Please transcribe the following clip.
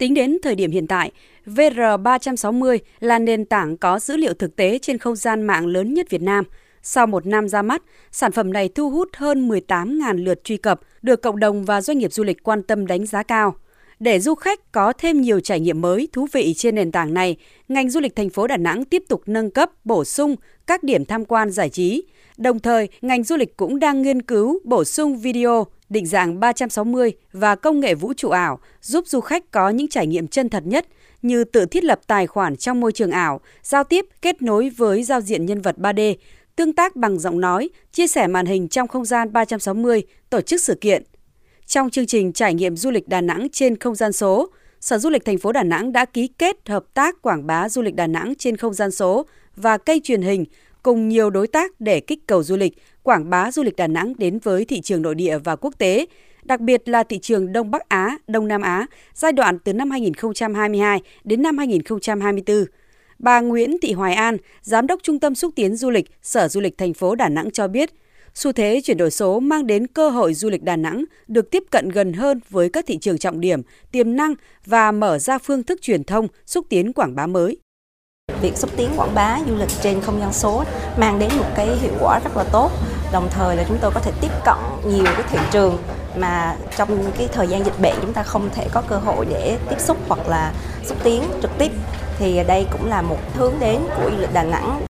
Tính đến thời điểm hiện tại, VR360 là nền tảng có dữ liệu thực tế trên không gian mạng lớn nhất Việt Nam. Sau một năm ra mắt, sản phẩm này thu hút hơn 18.000 lượt truy cập, được cộng đồng và doanh nghiệp du lịch quan tâm đánh giá cao. Để du khách có thêm nhiều trải nghiệm mới, thú vị trên nền tảng này, ngành du lịch thành phố Đà Nẵng tiếp tục nâng cấp, bổ sung các điểm tham quan giải trí. Đồng thời, ngành du lịch cũng đang nghiên cứu bổ sung video, định dạng 360 và công nghệ vũ trụ ảo giúp du khách có những trải nghiệm chân thật nhất như tự thiết lập tài khoản trong môi trường ảo, giao tiếp, kết nối với giao diện nhân vật 3D, tương tác bằng giọng nói, chia sẻ màn hình trong không gian 360, tổ chức sự kiện. Trong chương trình trải nghiệm du lịch Đà Nẵng trên không gian số, Sở Du lịch thành phố Đà Nẵng đã ký kết hợp tác quảng bá du lịch Đà Nẵng trên không gian số và cây truyền hình cùng nhiều đối tác để kích cầu du lịch, quảng bá du lịch Đà Nẵng đến với thị trường nội địa và quốc tế, đặc biệt là thị trường Đông Bắc Á, Đông Nam Á, giai đoạn từ năm 2022 đến năm 2024. Bà Nguyễn Thị Hoài An, Giám đốc Trung tâm Xúc tiến Du lịch, Sở Du lịch thành phố Đà Nẵng cho biết, xu thế chuyển đổi số mang đến cơ hội du lịch Đà Nẵng được tiếp cận gần hơn với các thị trường trọng điểm, tiềm năng và mở ra phương thức truyền thông, xúc tiến quảng bá mới. Việc xúc tiến quảng bá du lịch trên không gian số mang đến một cái hiệu quả rất là tốt. Đồng thời là chúng tôi có thể tiếp cận nhiều cái thị trường mà trong cái thời gian dịch bệnh chúng ta không thể có cơ hội để tiếp xúc hoặc là xúc tiến trực tiếp. Thì đây cũng là một hướng đến của du lịch Đà Nẵng.